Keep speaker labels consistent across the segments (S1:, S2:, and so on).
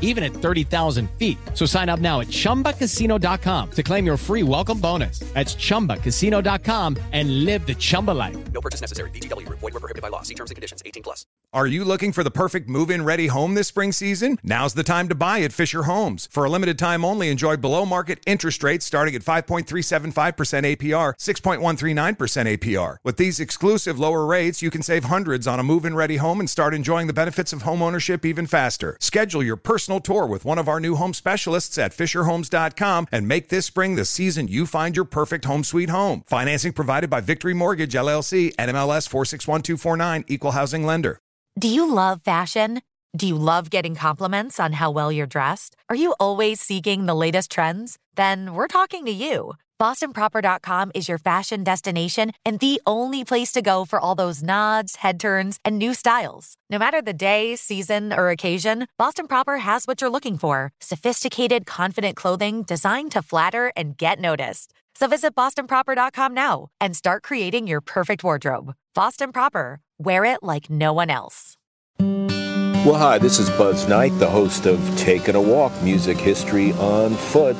S1: even at 30,000 feet. So sign up now at ChumbaCasino.com to claim your free welcome bonus. That's ChumbaCasino.com and live the Chumba life.
S2: No purchase necessary. VGW. Void were prohibited by law. See terms and conditions. 18 plus.
S3: Are you looking for the perfect move-in ready home this spring season? Now's the time to buy at Fisher Homes. For a limited time only, enjoy below market interest rates starting at 5.375% APR, 6.139% APR. With these exclusive lower rates, you can save hundreds on a move-in ready home and start enjoying the benefits of home ownership even faster. Schedule your personal tour with one of our new home specialists at FisherHomes.com and make this spring the season you find your perfect home sweet home. Financing provided by Victory Mortgage LLC, NMLS 461249, Equal Housing Lender.
S4: Do you love fashion? Do you love getting compliments on how well you're dressed? Are you always seeking the latest trends? Then we're talking to you. BostonProper.com is your fashion destination and the only place to go for all those nods, head turns, and new styles. No matter the day, season, or occasion, Boston Proper has what you're looking for sophisticated, confident clothing designed to flatter and get noticed. So visit BostonProper.com now and start creating your perfect wardrobe. Boston Proper, wear it like no one else.
S5: Well, hi, this is Buzz Knight, the host of Taking a Walk Music History on Foot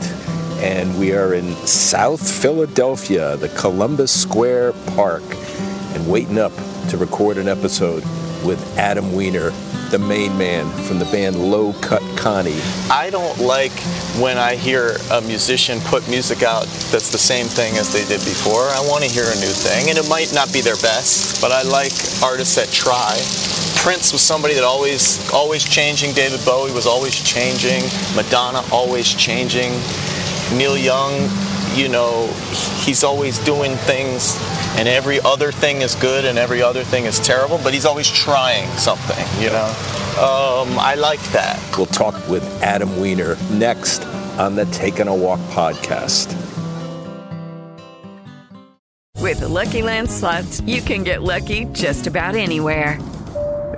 S5: and we are in South Philadelphia, the Columbus Square Park, and waiting up to record an episode with Adam Weiner, the main man from the band Low Cut Connie.
S6: I don't like when I hear a musician put music out that's the same thing as they did before. I want to hear a new thing, and it might not be their best, but I like artists that try. Prince was somebody that always always changing. David Bowie was always changing. Madonna always changing. Neil Young, you know, he's always doing things and every other thing is good and every other thing is terrible, but he's always trying something, you know. Um, I like that.
S5: We'll talk with Adam Weiner next on the Taking a Walk podcast.
S7: With the Lucky Land slots, you can get lucky just about anywhere.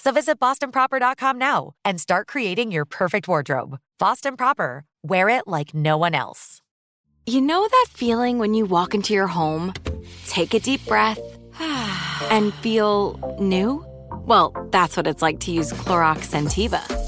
S4: So visit BostonProper.com now and start creating your perfect wardrobe. Boston Proper, wear it like no one else.
S8: You know that feeling when you walk into your home, take a deep breath, and feel new? Well, that's what it's like to use Clorox Scentiva.